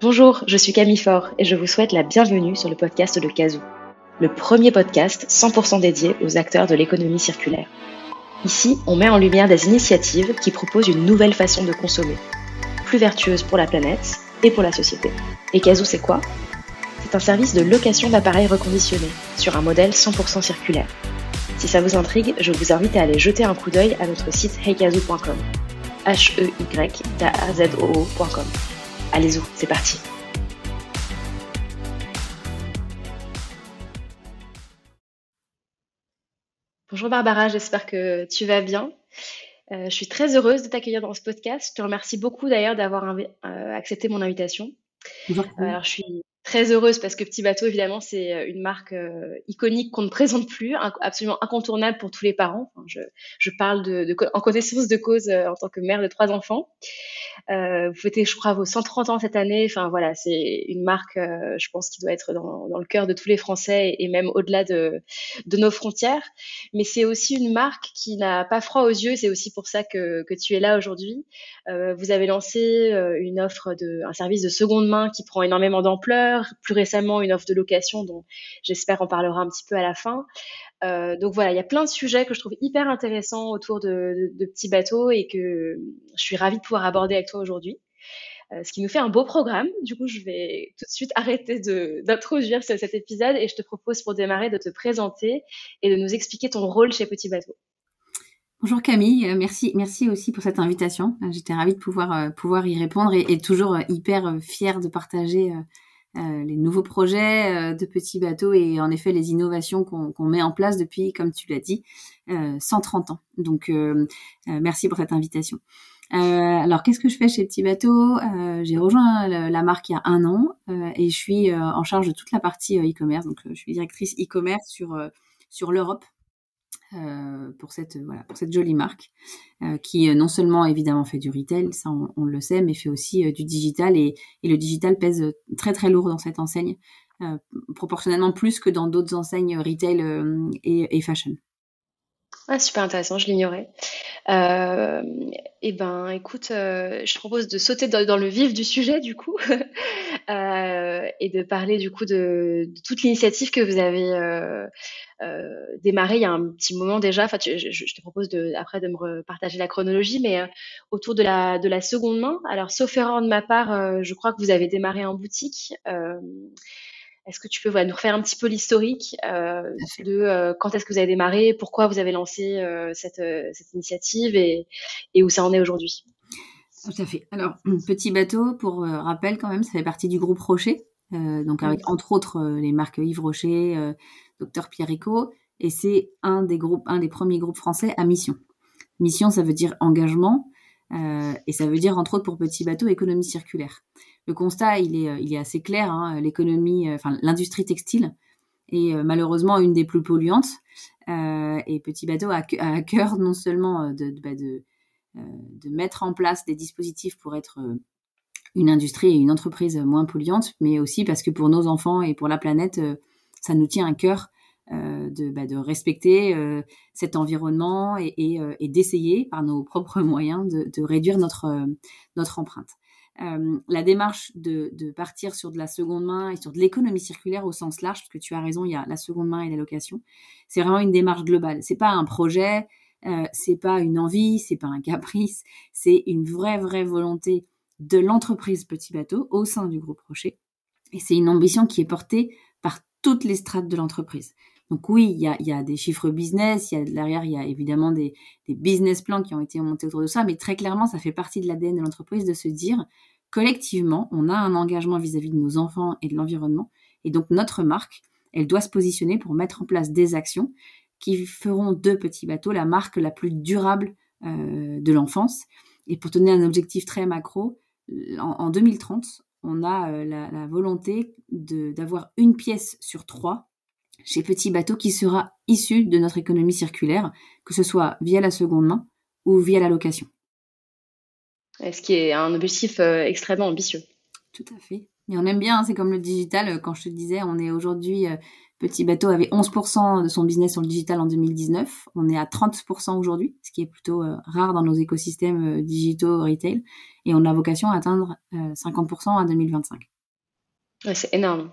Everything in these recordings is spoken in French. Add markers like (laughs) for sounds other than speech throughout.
Bonjour, je suis Camille Faure et je vous souhaite la bienvenue sur le podcast de Kazoo, le premier podcast 100% dédié aux acteurs de l'économie circulaire. Ici, on met en lumière des initiatives qui proposent une nouvelle façon de consommer, plus vertueuse pour la planète et pour la société. Et Kazoo, c'est quoi? C'est un service de location d'appareils reconditionnés sur un modèle 100% circulaire. Si ça vous intrigue, je vous invite à aller jeter un coup d'œil à notre site heykazoo.com. h Allez-y, c'est parti. Bonjour Barbara, j'espère que tu vas bien. Euh, je suis très heureuse de t'accueillir dans ce podcast. Je te remercie beaucoup d'ailleurs d'avoir euh, accepté mon invitation. Euh, alors, je suis très heureuse parce que Petit Bateau, évidemment, c'est euh, une marque euh, iconique qu'on ne présente plus, absolument incontournable pour tous les parents. je, parle en connaissance de cause euh, en tant que mère de trois enfants. Vous fêtez, je crois, vos 130 ans cette année. Enfin, voilà, c'est une marque, je pense, qui doit être dans, le cœur de tous les Français et, même au-delà de, de, nos frontières. Mais c'est aussi une marque qui n'a pas froid aux yeux. C'est aussi pour ça que, que tu es là aujourd'hui. vous avez lancé une offre de, un service de seconde main qui prend énormément d'ampleur plus récemment une offre de location dont j'espère en parlera un petit peu à la fin. Euh, donc voilà, il y a plein de sujets que je trouve hyper intéressants autour de, petits bateaux et que je suis ravie de pouvoir aborder avec toi aujourd'hui. Euh, ce qui nous fait un beau programme. Du coup, je vais tout de suite (laughs) arrêter d'introduire cet épisode et je te propose pour démarrer de te présenter et de nous expliquer ton rôle chez Petit Bateau. Bonjour Camille, euh, merci, merci aussi pour cette invitation. J'étais ravie de pouvoir, pouvoir y répondre et toujours hyper fière de partager euh, les nouveaux projets euh, de petits bateaux et en effet les innovations qu'on met en place depuis, comme tu l'as dit, 130 euh, ans. Donc merci pour cette invitation. alors qu'est-ce que je fais chez Petit Bateau? J'ai rejoint la, marque il y a un an et je suis en charge de toute la partie e-commerce. Donc je suis directrice e-commerce sur sur l'Europe euh, pour cette voilà pour cette jolie marque euh, qui euh, non seulement évidemment fait du retail ça on, le sait mais fait aussi du digital et, et, le digital pèse très très lourd dans cette enseigne proportionnellement plus que dans d'autres enseignes retail et, et, fashion. Ah, super intéressant, je l'ignorais. Euh, eh ben, écoute, je te propose de sauter dans, le vif du sujet du coup (laughs) et de parler du coup de, toute l'initiative que vous avez euh, démarré il y a un petit moment déjà. Enfin, je, je, te propose de, après de me partager la chronologie, mais euh, autour de la, de la seconde main. Alors, sauf erreur de ma part, euh, je crois que vous avez démarré en boutique. Est-ce que tu peux voilà, nous refaire un petit peu l'historique euh, de euh, quand est-ce que vous avez démarré, pourquoi vous avez lancé euh, cette, cette, initiative et, et, où ça en est aujourd'hui? Tout à fait. Alors, petit bateau, pour rappel quand même, ça fait partie du groupe Rocher, donc avec entre autres les marques Yves Rocher, docteur Pierrico, et c'est un des groupes, un des premiers groupes français à mission. Mission, ça veut dire engagement, euh, et ça veut dire entre autres pour Petit Bateau économie circulaire. Le constat, il est, est assez clair. Hein, l'économie, euh, enfin l'industrie textile est euh, malheureusement une des plus polluantes. Euh, et Petit Bateau a, à cœur non seulement de, bah, de, mettre en place des dispositifs pour être une industrie et une entreprise moins polluante, mais aussi parce que pour nos enfants et pour la planète, ça nous tient à cœur euh, de, bah, de, respecter euh, cet environnement euh, et d'essayer par nos propres (laughs) moyens de, réduire notre, euh, empreinte. la démarche de, partir sur de la seconde main et sur de l'économie circulaire au sens large, parce que tu as raison, il y a la seconde main et la location, c'est vraiment une démarche globale. C'est pas un projet, c'est pas une envie, c'est pas un caprice, c'est une vraie vraie volonté de l'entreprise Petit Bateau au sein du groupe Rocher. Et c'est une ambition qui est portée par toutes les strates de l'entreprise. Donc oui, il y a, des chiffres business, il y a derrière, il y a évidemment des, business plans qui ont été montés autour de ça, mais très clairement, ça fait partie de l'ADN de l'entreprise de se dire, collectivement, on a un engagement vis-à-vis de nos enfants et de l'environnement, et donc notre marque, elle doit se positionner pour mettre en place des actions qui feront de Petits Bateaux la marque la plus durable euh, de l'enfance. Et pour donner un objectif très macro, en, en 2030, on a euh, la, volonté d'avoir une pièce sur trois chez Petit Bateau qui sera issue de notre économie circulaire, que ce soit via la seconde main ou via la location. Ce qui est un objectif euh, extrêmement ambitieux. Tout à fait. Et on aime bien, hein, c'est comme le digital. Quand je te disais, on est aujourd'hui, Petit Bateau avait 11% de son business sur le digital en 2019. On est à 30% aujourd'hui, ce qui est plutôt rare dans nos écosystèmes digitaux retail. Et on a vocation à atteindre 50% en 2025. c'est énorme.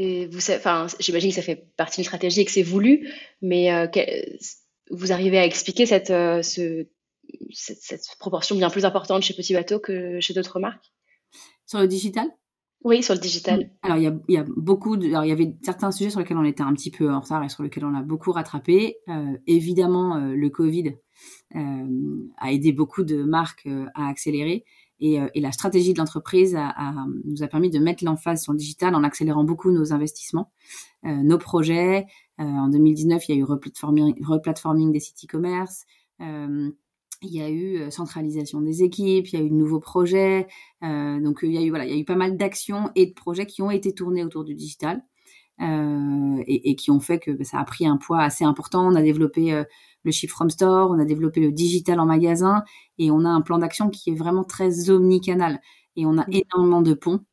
Et vous, enfin, j'imagine que ça fait partie d'une stratégie et que c'est voulu, mais euh, vous arrivez à expliquer cette, euh, ce, cette, proportion bien plus importante chez Petit Bateau que chez d'autres marques? Sur le digital? Oui, sur le digital. Alors, il y a, y a, beaucoup de. Alors, il y avait certains sujets sur lesquels on était un petit peu en retard et sur lesquels on a beaucoup rattrapé. Euh, évidemment, le Covid a aidé beaucoup de marques à accélérer. Euh, et, la stratégie de l'entreprise nous a permis de mettre l'emphase sur le digital en accélérant beaucoup nos investissements, euh, nos projets. Euh, en 2019, il y a eu replatforming, des sites e-commerce. il y a eu centralisation des équipes, il y a eu de nouveaux projets. donc il y a eu pas mal d'actions et de projets qui ont été tournés autour du digital. Et, qui ont fait que bah, ça a pris un poids assez important. On a développé le Shift from Store, on a développé le digital en magasin et on a un plan d'action qui est vraiment très omnicanal. Et on a énormément de ponts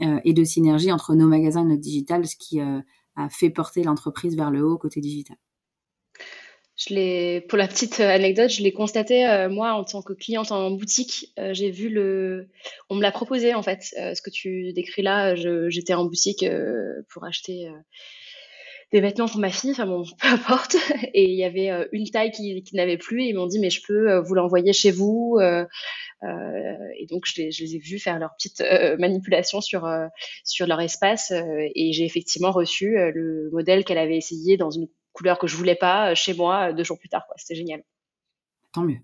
euh, et de synergies entre nos magasins et notre digital, ce qui euh, a fait porter l'entreprise vers le haut côté digital. Je pour la petite anecdote, je l'ai constaté moi en tant que cliente en boutique. j'ai vu le, on me l'a proposé en fait. ce que tu décris là, j'étais en boutique pour acheter des vêtements pour ma fille, enfin bon, (laughs) peu importe. Et il y avait euh, une taille qui, qui n'avait plus et ils m'ont dit mais je peux euh, vous l'envoyer chez vous. Euh, euh, et donc je les, je les, ai vus faire leur petite manipulation sur sur leur espace et j'ai effectivement reçu le modèle qu'elle avait essayé dans une couleur que je voulais pas chez moi deux jours plus tard. C'était génial. Tant mieux.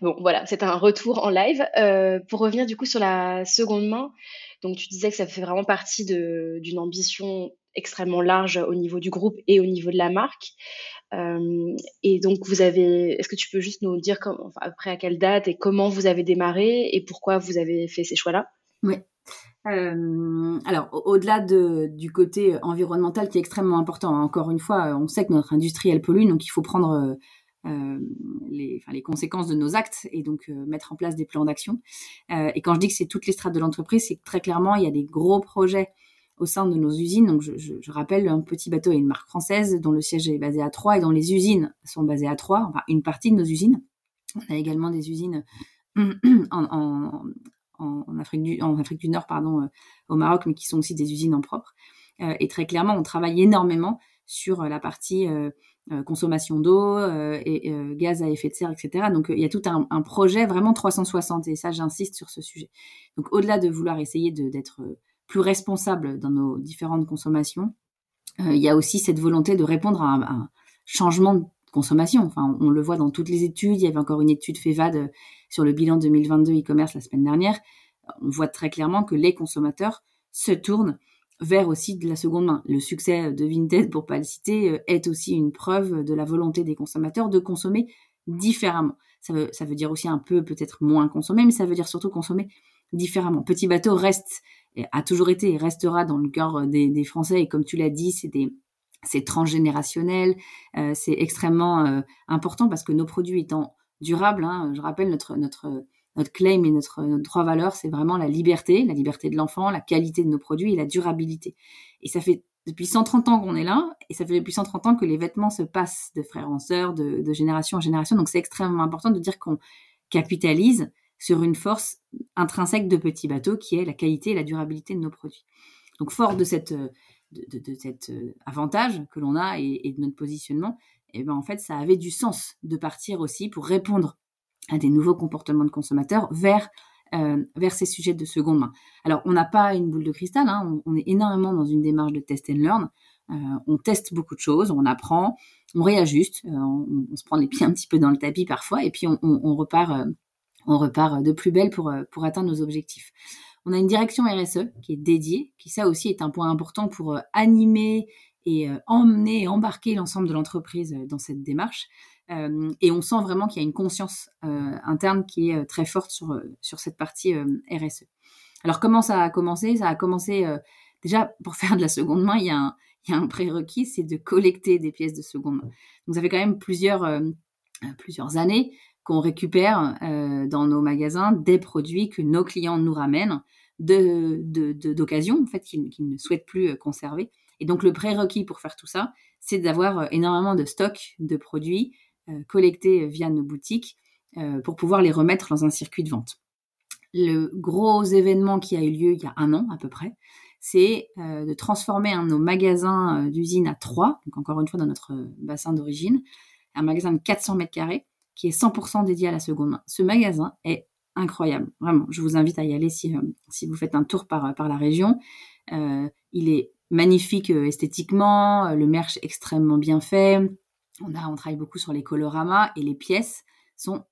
Bon, voilà, c'est un retour en live. Euh, pour revenir du coup sur la seconde main, donc tu disais que ça fait vraiment partie d'une ambition extrêmement large au niveau du groupe et au niveau de la marque. Euh, et donc, vous avez, est-ce que tu peux juste nous dire après à quelle date et comment vous avez démarré et pourquoi vous avez fait ces choix-là? Oui. Euh, alors, au-delà du côté environnemental qui est extrêmement important, hein, encore une fois, on sait que notre industrie elle pollue, donc il faut prendre euh, les, conséquences de nos actes et donc mettre en place des plans d'action. et quand je dis que c'est toutes les strates de l'entreprise, c'est que très clairement, il y a des gros projets au sein de nos usines. Donc, je, rappelle, un petit bateau est une marque française dont le siège est basé à Troyes et dont les usines sont basées à Troyes, enfin une partie de nos usines. On a également des usines (clears throat) en, en, Afrique, du, Nord, pardon, euh, au Maroc, mais qui sont aussi des usines en propre. Euh, et très clairement, on travaille énormément sur la partie euh, consommation d'eau et gaz à effet de serre, etc. Donc il y a tout un, un projet vraiment 360 et ça j'insiste sur ce sujet. Donc au-delà de vouloir essayer d'être plus responsables dans nos différentes consommations, euh, il y a aussi cette volonté de répondre à un, changement de consommation. Enfin, on, le voit dans toutes les études. Il y avait encore une étude FEVAD sur le bilan 2022 e-commerce la semaine dernière. On voit très clairement que les consommateurs se tournent vers aussi de la seconde main. Le succès de Vinted, pour pas le citer, euh, est aussi une preuve de la volonté des consommateurs de consommer différemment. Ça veut, ça veut dire aussi un peu peut-être moins consommer, mais ça veut dire surtout consommer différemment. Petit bateau reste a toujours été et restera dans le cœur euh, des, Français. Et comme tu l'as dit, c'est des c'est transgénérationnel, euh, c'est extrêmement euh, important parce que nos produits étant durables, hein, je rappelle notre notre notre claim et notre, notre trois valeurs, c'est vraiment la liberté, la liberté de l'enfant, la qualité de nos produits et la durabilité. Et ça fait depuis 130 ans qu'on est là, et ça fait depuis 130 ans que les vêtements se passent de frère en sœur, de, de génération en génération. Donc c'est extrêmement important de dire qu'on capitalise sur une force intrinsèque de Petit Bateau qui est la qualité et la durabilité de nos produits. Donc fort de cette de, cet euh, avantage que l'on a et, de notre positionnement, et eh ben en fait ça avait du sens de partir aussi pour répondre à des nouveaux comportements de consommateurs vers euh, vers ces sujets de seconde main. Alors on n'a pas une boule de cristal, hein, on, est énormément dans une démarche de test and learn. Euh, on teste beaucoup de choses, on apprend, on réajuste, on, se prend les pieds un petit peu dans le tapis parfois, et puis on, on repart on repart de plus belle pour, pour atteindre nos objectifs. On a une direction RSE qui est dédiée, qui ça aussi est un point important pour euh, animer et euh, emmener et embarquer l'ensemble de l'entreprise dans cette démarche. et on sent vraiment qu'il y a une conscience interne qui est très forte sur, sur cette partie RSE. Alors comment ça a commencé? Ça a commencé déjà pour (laughs) faire de la seconde main, il y a un, il y a un prérequis, c'est de collecter des pièces de seconde main. Donc ça fait quand même plusieurs, plusieurs années qu'on récupère euh, dans nos magasins des produits que nos clients nous ramènent d'occasion, en fait, qu'ils ne souhaitent plus conserver. Et donc, le prérequis pour faire tout ça, c'est d'avoir énormément de stocks de produits collectés via nos boutiques pour pouvoir les remettre dans un circuit de vente. Le gros événement qui a eu lieu il y a un an à peu près, c'est de transformer nos magasins d'usine à Troyes, donc encore une fois dans notre bassin d'origine, un magasin de 400 mètres carrés qui est 100% dédié à la seconde main. Ce magasin est incroyable, vraiment. Je vous invite à y aller si, si vous faites un tour par, par la région. il est magnifique esthétiquement, le merch extrêmement bien fait. On, a, on travaille beaucoup sur les coloramas et les pièces sont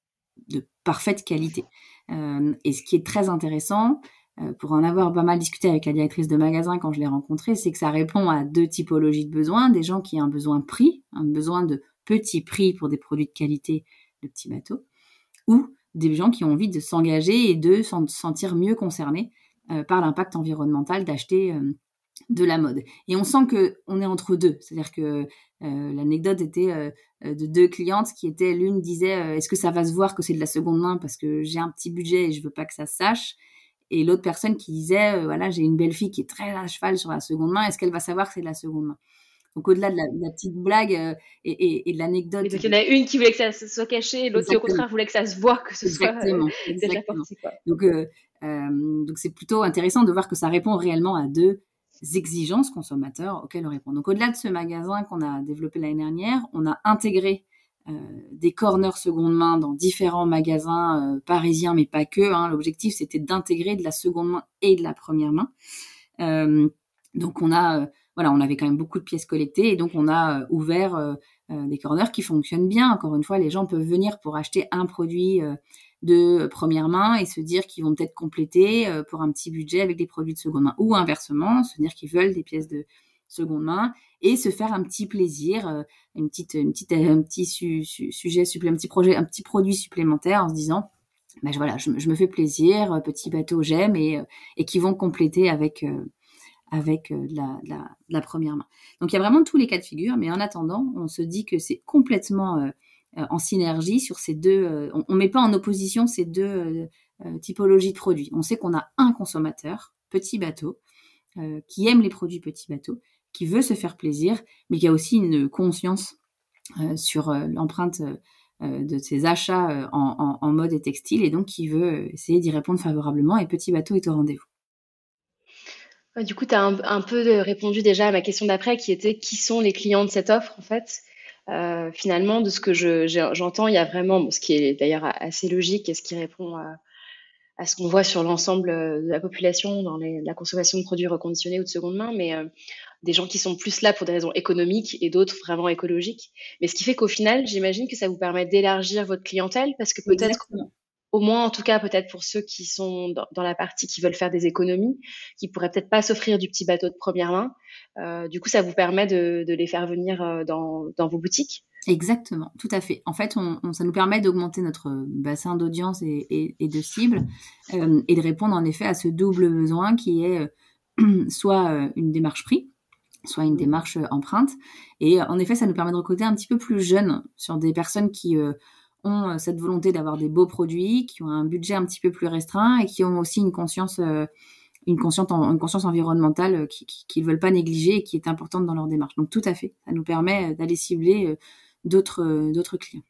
de parfaite qualité. et ce qui est très intéressant, euh, pour en avoir pas mal discuté avec la directrice de magasin quand je l'ai rencontrée, c'est que ça répond à deux typologies de besoins. Des gens qui ont un besoin prix, un besoin de petit prix pour des produits de qualité, de petits bateaux, ou des gens qui ont envie de s'engager et de se sentir mieux concernés euh, par l'impact environnemental d'acheter euh, de la mode. Et on sent que on est entre deux, c'est-à-dire que l'anecdote était de deux clientes qui étaient l'une disait est-ce que ça va se voir que c'est de la seconde main parce que j'ai un petit budget et je veux pas que ça se sache? Et l'autre personne qui disait euh, voilà j'ai une belle fille qui est très à cheval sur la seconde main est-ce qu'elle va savoir que c'est de la seconde main? Donc au-delà de, la, petite blague euh, et, de l'anecdote. il y en a une qui voulait que ça soit caché, l'autre qui au contraire voulait que ça se voit, que ce exactement, soit euh, exactement. (laughs) Donc donc c'est plutôt intéressant de voir que ça répond réellement à deux exigences consommateurs auxquelles on répond. Donc au-delà de ce magasin qu'on a développé l'année dernière, on a intégré euh, des corners seconde main dans différents magasins euh, parisiens, mais pas que. Hein. L'objectif, c'était d'intégrer de la seconde main et de la première main. Euh, donc, on a, voilà, on avait quand même beaucoup de pièces collectées et donc on a ouvert des corners qui fonctionnent bien. Encore une fois, les gens peuvent venir pour acheter un produit de première main et se dire qu'ils vont peut-être compléter pour un petit budget avec des produits de seconde main ou inversement, se dire qu'ils veulent des pièces de seconde main et se faire un petit plaisir, euh, une petite, une petite, un petit sujet supplémentaire, un petit projet, un petit produit supplémentaire en se disant, ben voilà, je, me fais plaisir, euh, petit bateau j'aime et, euh, et qui vont compléter avec avec la, la, première main. Donc il y a vraiment tous les cas de figure, mais en attendant, on se dit que c'est complètement en synergie sur ces deux. on, ne met pas en opposition ces deux typologies de produits. On sait qu'on a un consommateur, petit bateau, qui aime les produits petit bateau qui veut se faire plaisir, mais qui a aussi une conscience euh, sur euh, l'empreinte euh, de ses achats en, mode et textile, et donc qui veut essayer d'y répondre favorablement, et Petit Bateau est au rendez-vous. Du coup, tu as un, peu répondu déjà à ma question d'après, qui était qui sont les clients de cette offre, en fait? finalement, de ce que j'entends, il y a vraiment, ce qui est d'ailleurs assez logique et ce qui répond à, à ce qu'on voit sur l'ensemble de la population dans la consommation de produits reconditionnés ou de seconde main, mais des gens qui sont plus là pour des raisons économiques et d'autres vraiment écologiques. Mais ce qui fait qu'au final, j'imagine que ça vous permet d'élargir votre clientèle parce que peut-être, au moins en tout cas peut-être pour ceux qui sont dans, la partie qui veulent faire des économies, qui pourraient peut-être pas s'offrir du petit bateau de première main, euh, du coup ça vous permet de, les faire venir euh, dans, vos boutiques. Exactement, tout à fait. En fait, on, ça nous permet d'augmenter notre bassin d'audience et, de cible euh, et de répondre en effet à ce double besoin qui est (clears throat) soit une démarche prix, soit une démarche empreinte. Et en effet, ça nous permet de recruter un petit peu plus jeune sur des personnes qui ont cette volonté d'avoir des beaux produits, qui ont un budget un petit peu plus restreint et qui ont aussi une conscience, une conscience, une conscience environnementale qu'ils ne veulent pas négliger et qui est importante dans leur démarche. Donc tout à fait, ça nous permet d'aller cibler d'autres d'autres clients.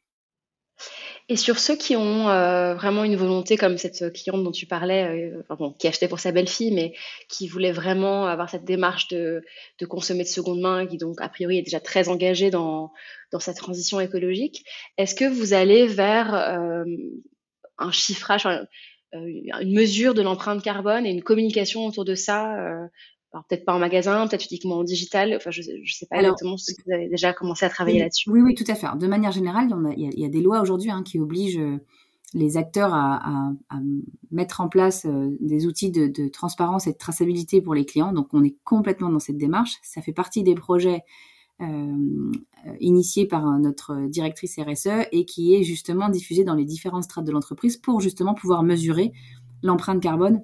Et sur ceux qui ont euh, vraiment une volonté, comme cette cliente dont tu parlais, euh, qui achetait pour sa belle-fille, mais qui voulait vraiment avoir cette démarche de, consommer de seconde main, qui donc a priori est déjà très engagée dans, dans sa transition écologique, est-ce que vous allez vers euh, un chiffrage, une mesure de l'empreinte carbone et une communication autour de ça peut-être pas en magasin, peut-être uniquement en digital. Enfin, je ne sais pas exactement si vous avez déjà commencé à travailler là-dessus. Oui, oui, tout à fait. de manière générale, il y, a, des lois aujourd'hui hein, qui obligent euh, les acteurs à, mettre en place euh, des outils de, transparence et de traçabilité pour les clients. Donc, on est complètement dans cette démarche. Ça fait partie des projets euh, initiés par notre directrice RSE et qui est justement diffusé dans les différentes strates de l'entreprise pour justement pouvoir mesurer l'empreinte carbone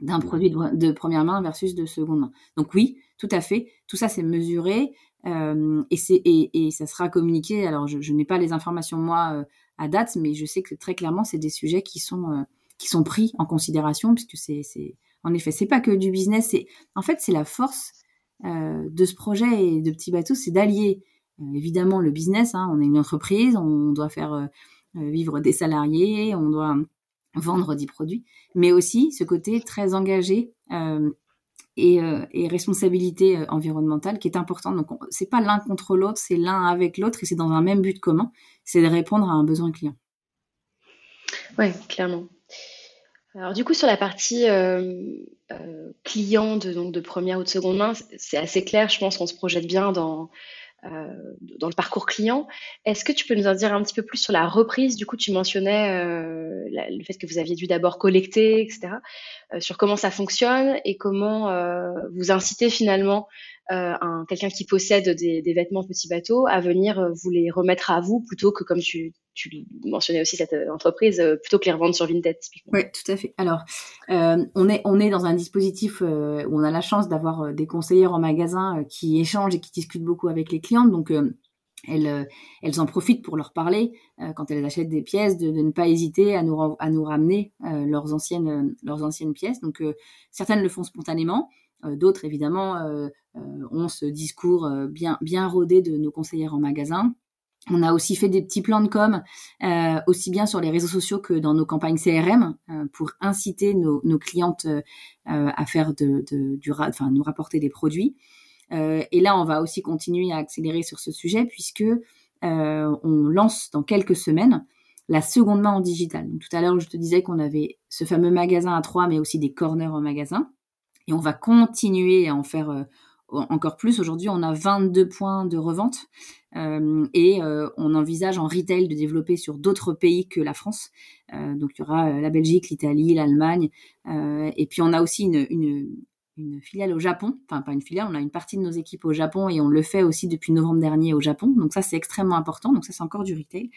d'un produit de, première main versus de seconde main. Donc oui, tout à fait, tout ça c'est mesuré euh, et, c'est, et, ça sera communiqué. Alors je, n'ai pas les informations moi euh, à date, mais je sais que très clairement c'est des sujets qui sont, euh, qui sont pris en considération puisque c'est, c'est En effet, c'est pas que du business. En fait c'est la force de ce projet et de Petit Bateau, c'est d'allier évidemment le business. Hein, on est une entreprise, on doit faire vivre des salariés, on doit vendre des produits, mais aussi ce côté très engagé et, et, responsabilité environnementale qui est important. Donc c'est pas l'un contre l'autre, c'est l'un avec l'autre et c'est dans un même but commun, c'est de répondre à un besoin client. Oui, clairement. Alors du coup, sur la partie euh, euh, client de, donc, de première ou de seconde main, c'est assez clair, je pense qu'on se projette bien dans, euh, dans le parcours client. Est-ce que tu peux nous en dire un petit peu plus sur la reprise? Du coup, tu mentionnais le fait que vous aviez dû d'abord collecter, etc. sur comment ça fonctionne et comment vous incitez finalement euh, un, quelqu'un qui possède des, des, vêtements petits bateaux à venir euh, vous les remettre à vous plutôt que comme tu, tu mentionnais aussi cette euh, entreprise plutôt que les revendre sur Vinted typiquement. Oui, tout à fait. Alors euh, on est on est dans un dispositif où on a la chance d'avoir des conseillères en magasin qui échangent et qui discutent beaucoup avec les clientes donc elles, elles en profitent pour leur parler quand elles achètent des pièces, de, ne pas hésiter à nous, à nous ramener leurs, anciennes, leurs anciennes pièces. Donc certaines le font spontanément, euh, d'autres, évidemment, euh, euh, ont ce discours bien, rodé de nos conseillères en magasin. On a aussi fait des petits plans de com, aussi bien sur les réseaux sociaux que dans nos campagnes CRM, pour inciter nos, clientes à faire du, enfin, nous rapporter des produits. et là, on va aussi continuer à accélérer sur ce sujet puisque on lance dans quelques semaines la seconde main en digital. tout à l'heure, je te disais qu'on avait ce fameux magasin à trois, mais aussi des corners en magasin. Et on va continuer à en faire euh, encore plus. Aujourd'hui, on a 22 points de revente euh, et euh, on envisage en retail de développer sur d'autres pays que la France. Euh, donc, il y aura euh, la Belgique, l'Italie, l'Allemagne. et puis, on a aussi une, une, une, filiale au Japon. Enfin, pas une filiale, on a une partie de nos équipes au Japon et on le fait aussi depuis novembre dernier au Japon. Donc, ça, c'est extrêmement important. Donc, ça, c'est encore du retail.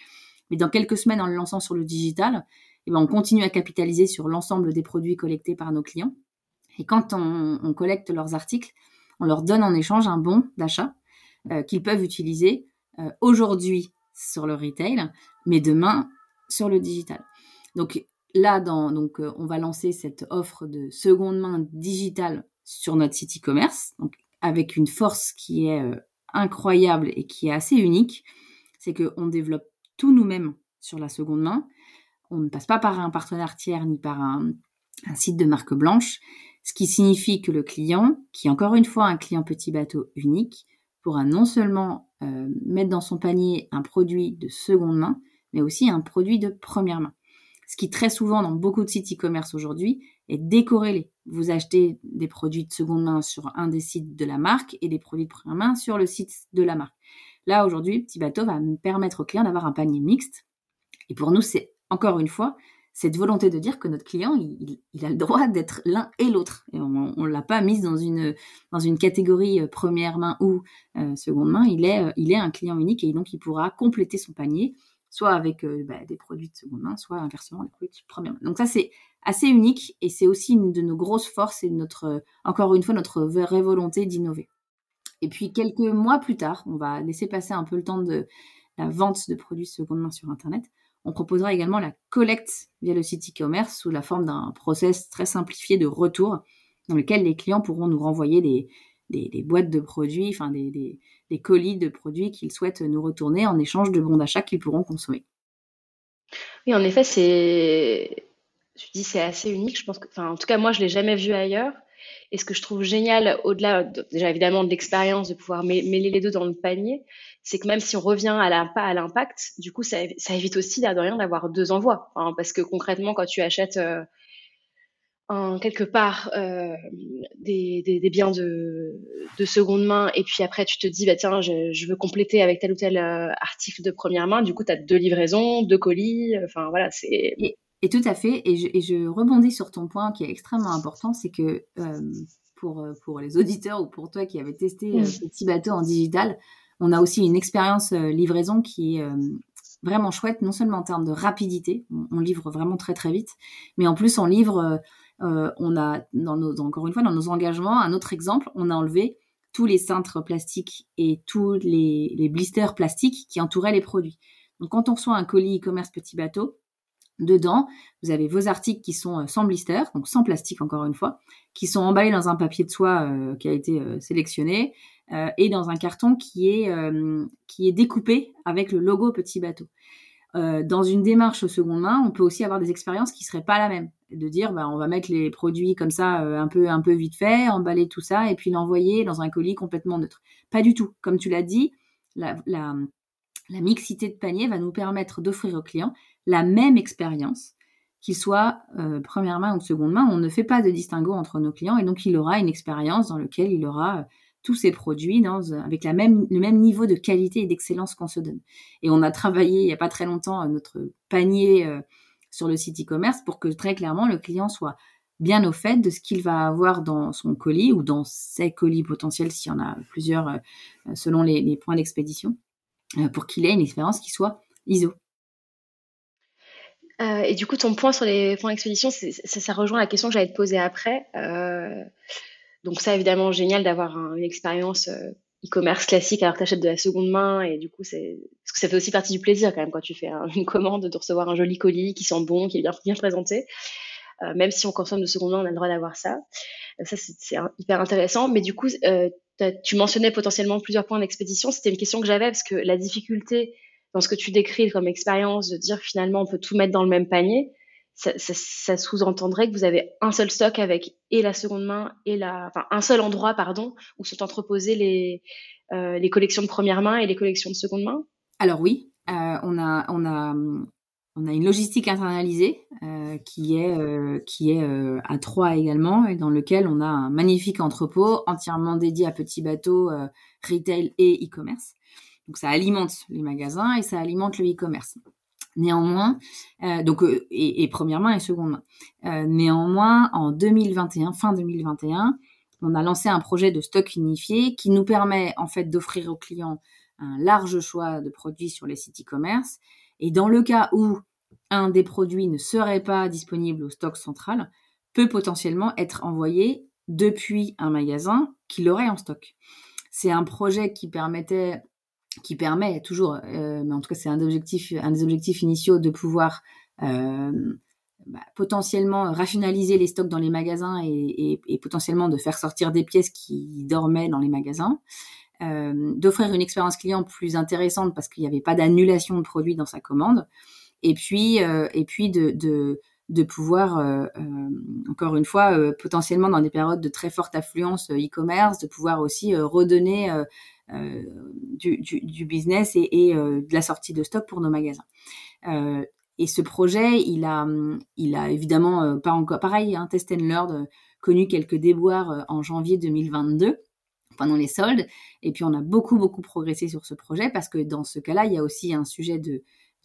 Mais dans quelques semaines, en le lançant sur le digital, eh ben, on continue à capitaliser sur l'ensemble des produits collectés par nos clients. Et quand on, collecte leurs articles, on leur donne en échange un bon d'achat euh, qu'ils peuvent utiliser euh, aujourd'hui sur le retail, mais demain sur le digital. Donc là, donc, euh, on va lancer cette offre de seconde main digitale sur notre site e-commerce, avec une force qui est incroyable et qui est assez unique, c'est qu'on développe tout nous-mêmes sur la seconde main. On ne passe pas par un partenaire tiers ni par un site de marque blanche ce qui signifie que le client, qui est encore une fois un client petit bateau unique, pourra non seulement euh, mettre dans son panier un produit de seconde main, mais aussi un produit de première main. Ce qui très souvent dans beaucoup de sites e-commerce aujourd'hui est décorrélé. Vous achetez des produits de seconde main sur un des sites de la marque et des produits de première main sur le site de la marque. Là aujourd'hui, Petit Bateau va permettre au client d'avoir un panier mixte. Et pour nous, c'est encore une fois cette volonté de dire que notre client, il, a le droit d'être l'un et l'autre. Et on ne l'a pas mise dans une, catégorie euh, première main ou euh, seconde main. Il est, euh, il est un client unique et donc il pourra compléter son panier, soit avec bah, des produits de seconde main, soit inversement des produits de première main. Donc ça, c'est assez unique et c'est aussi une de nos grosses forces et notre, encore une fois, notre vraie volonté d'innover. Et puis quelques mois plus tard, on va laisser passer un peu le temps de la vente de produits de seconde main sur Internet. On proposera également la collecte via le site e-commerce sous la forme d'un process très simplifié de retour dans lequel les clients pourront nous renvoyer des, boîtes de produits, enfin des, colis de produits qu'ils souhaitent nous retourner en échange de bons d'achat qu'ils pourront consommer. Oui, en effet, c'est, dis, c'est assez unique. Je pense en tout cas, moi, je l'ai jamais vu ailleurs. Et ce que je trouve génial, au-delà déjà évidemment de l'expérience de pouvoir mêler les deux dans le panier, c'est que même si on revient à l'impact, du coup, ça, évite aussi, là, de rien, d'avoir deux envois. parce que concrètement, quand tu achètes euh, quelque part euh, des, biens de, seconde main et puis après tu te dis, bah, tiens, je, veux compléter avec tel ou tel euh, article de première main, du coup, tu as deux livraisons, deux colis, enfin voilà, c'est... tout à fait, et je, et je, rebondis sur ton point qui est extrêmement important, c'est que pour, pour les auditeurs ou pour toi qui avais testé mmh. Petit Bateau en digital, on a aussi une expérience euh, livraison qui est euh, vraiment chouette, non seulement en termes de rapidité, on, livre vraiment très très vite, mais en plus on livre, euh, on a, dans nos, encore une fois, dans nos engagements, un autre exemple, on a enlevé tous les cintres plastiques et tous les, blisters plastiques qui entouraient les produits. Donc quand on reçoit un colis e-commerce petit bateau, Dedans, vous avez vos articles qui sont sans blister, donc sans plastique encore une fois, qui sont emballés dans un papier de soie qui a été sélectionné et dans un carton qui est, qui est découpé avec le logo Petit Bateau. dans une démarche seconde main, on peut aussi avoir des expériences qui seraient pas la même de dire bah, on va mettre les produits comme ça euh, un peu un peu vite fait, emballer tout ça et puis l'envoyer dans un colis complètement neutre. Pas du tout. Comme tu l'as dit, la, la, la, mixité de panier va nous permettre d'offrir au client la même expérience, qu'il soit euh, première main ou seconde main. On ne fait pas de distinguo entre nos clients et donc il aura une expérience dans laquelle il aura euh, tous ces produits dans, avec le même niveau de qualité et d'excellence qu'on se donne. Et on a travaillé il n'y a pas très longtemps notre panier sur le site e-commerce pour que très clairement le client soit bien au fait de ce qu'il va avoir dans son colis ou dans ses colis potentiels s'il y en a plusieurs euh, selon les, points d'expédition euh, pour qu'il ait une expérience qui soit ISO. Euh, et du coup, ton point sur les points d'expédition, ça, rejoint la question que j'allais te poser après. donc ça, évidemment, génial d'avoir une expérience e-commerce classique alors que tu achètes de la seconde main et du coup parce que ça fait aussi partie du plaisir quand même quand tu fais une commande de recevoir un joli colis qui sent bon qui est bien présenté. Euh, même si on consomme de seconde main on a le droit d'avoir ça. Euh, ça c'est hyper intéressant. Mais du coup euh, tu mentionnais potentiellement plusieurs points d'expédition c'était une question que j'avais parce que la difficulté dans ce que tu décris comme expérience de dire finalement on peut tout mettre dans le même panier ça, sous-entendrait que vous avez un seul stock avec et la seconde main et la, enfin un seul endroit pardon où sont entreposées les euh, les collections de première main et les collections de seconde main? Alors oui, euh, on a on a on a une logistique internalisée euh, qui est qui est à Troyes également et dans lequel on a un magnifique entrepôt entièrement dédié à petits bateaux retail et e-commerce. Donc ça alimente les magasins et ça alimente le e-commerce. Néanmoins, euh, donc euh, et, première main et seconde main. Euh, néanmoins, en 2021, fin 2021, on a lancé un projet de stock unifié qui nous permet en fait d'offrir aux clients un large choix de produits sur les sites e-commerce. Et dans le cas où un des produits ne serait pas disponible au stock central, peut potentiellement être envoyé depuis un magasin qui l'aurait en stock. C'est un projet qui permettait qui permet toujours, euh, mais en tout cas c'est un, un des objectifs initiaux de pouvoir euh, bah, potentiellement rationaliser les stocks dans les magasins et, potentiellement de faire sortir des pièces qui dormaient dans les magasins, euh, d'offrir une expérience client plus intéressante parce qu'il n'y avait pas d'annulation de produits dans sa commande, et puis et puis de de pouvoir, encore une fois, potentiellement dans des périodes de très forte affluence e-commerce, de pouvoir aussi redonner euh, du, du, business et, et euh, de la sortie de stock pour nos magasins. Euh, et ce projet, il a, il a évidemment pas encore pareil, hein, Test and Learn connu quelques déboires en janvier 2022 pendant les soldes. Et puis on a beaucoup beaucoup progressé sur ce projet parce que dans ce cas-là, il y a aussi un sujet de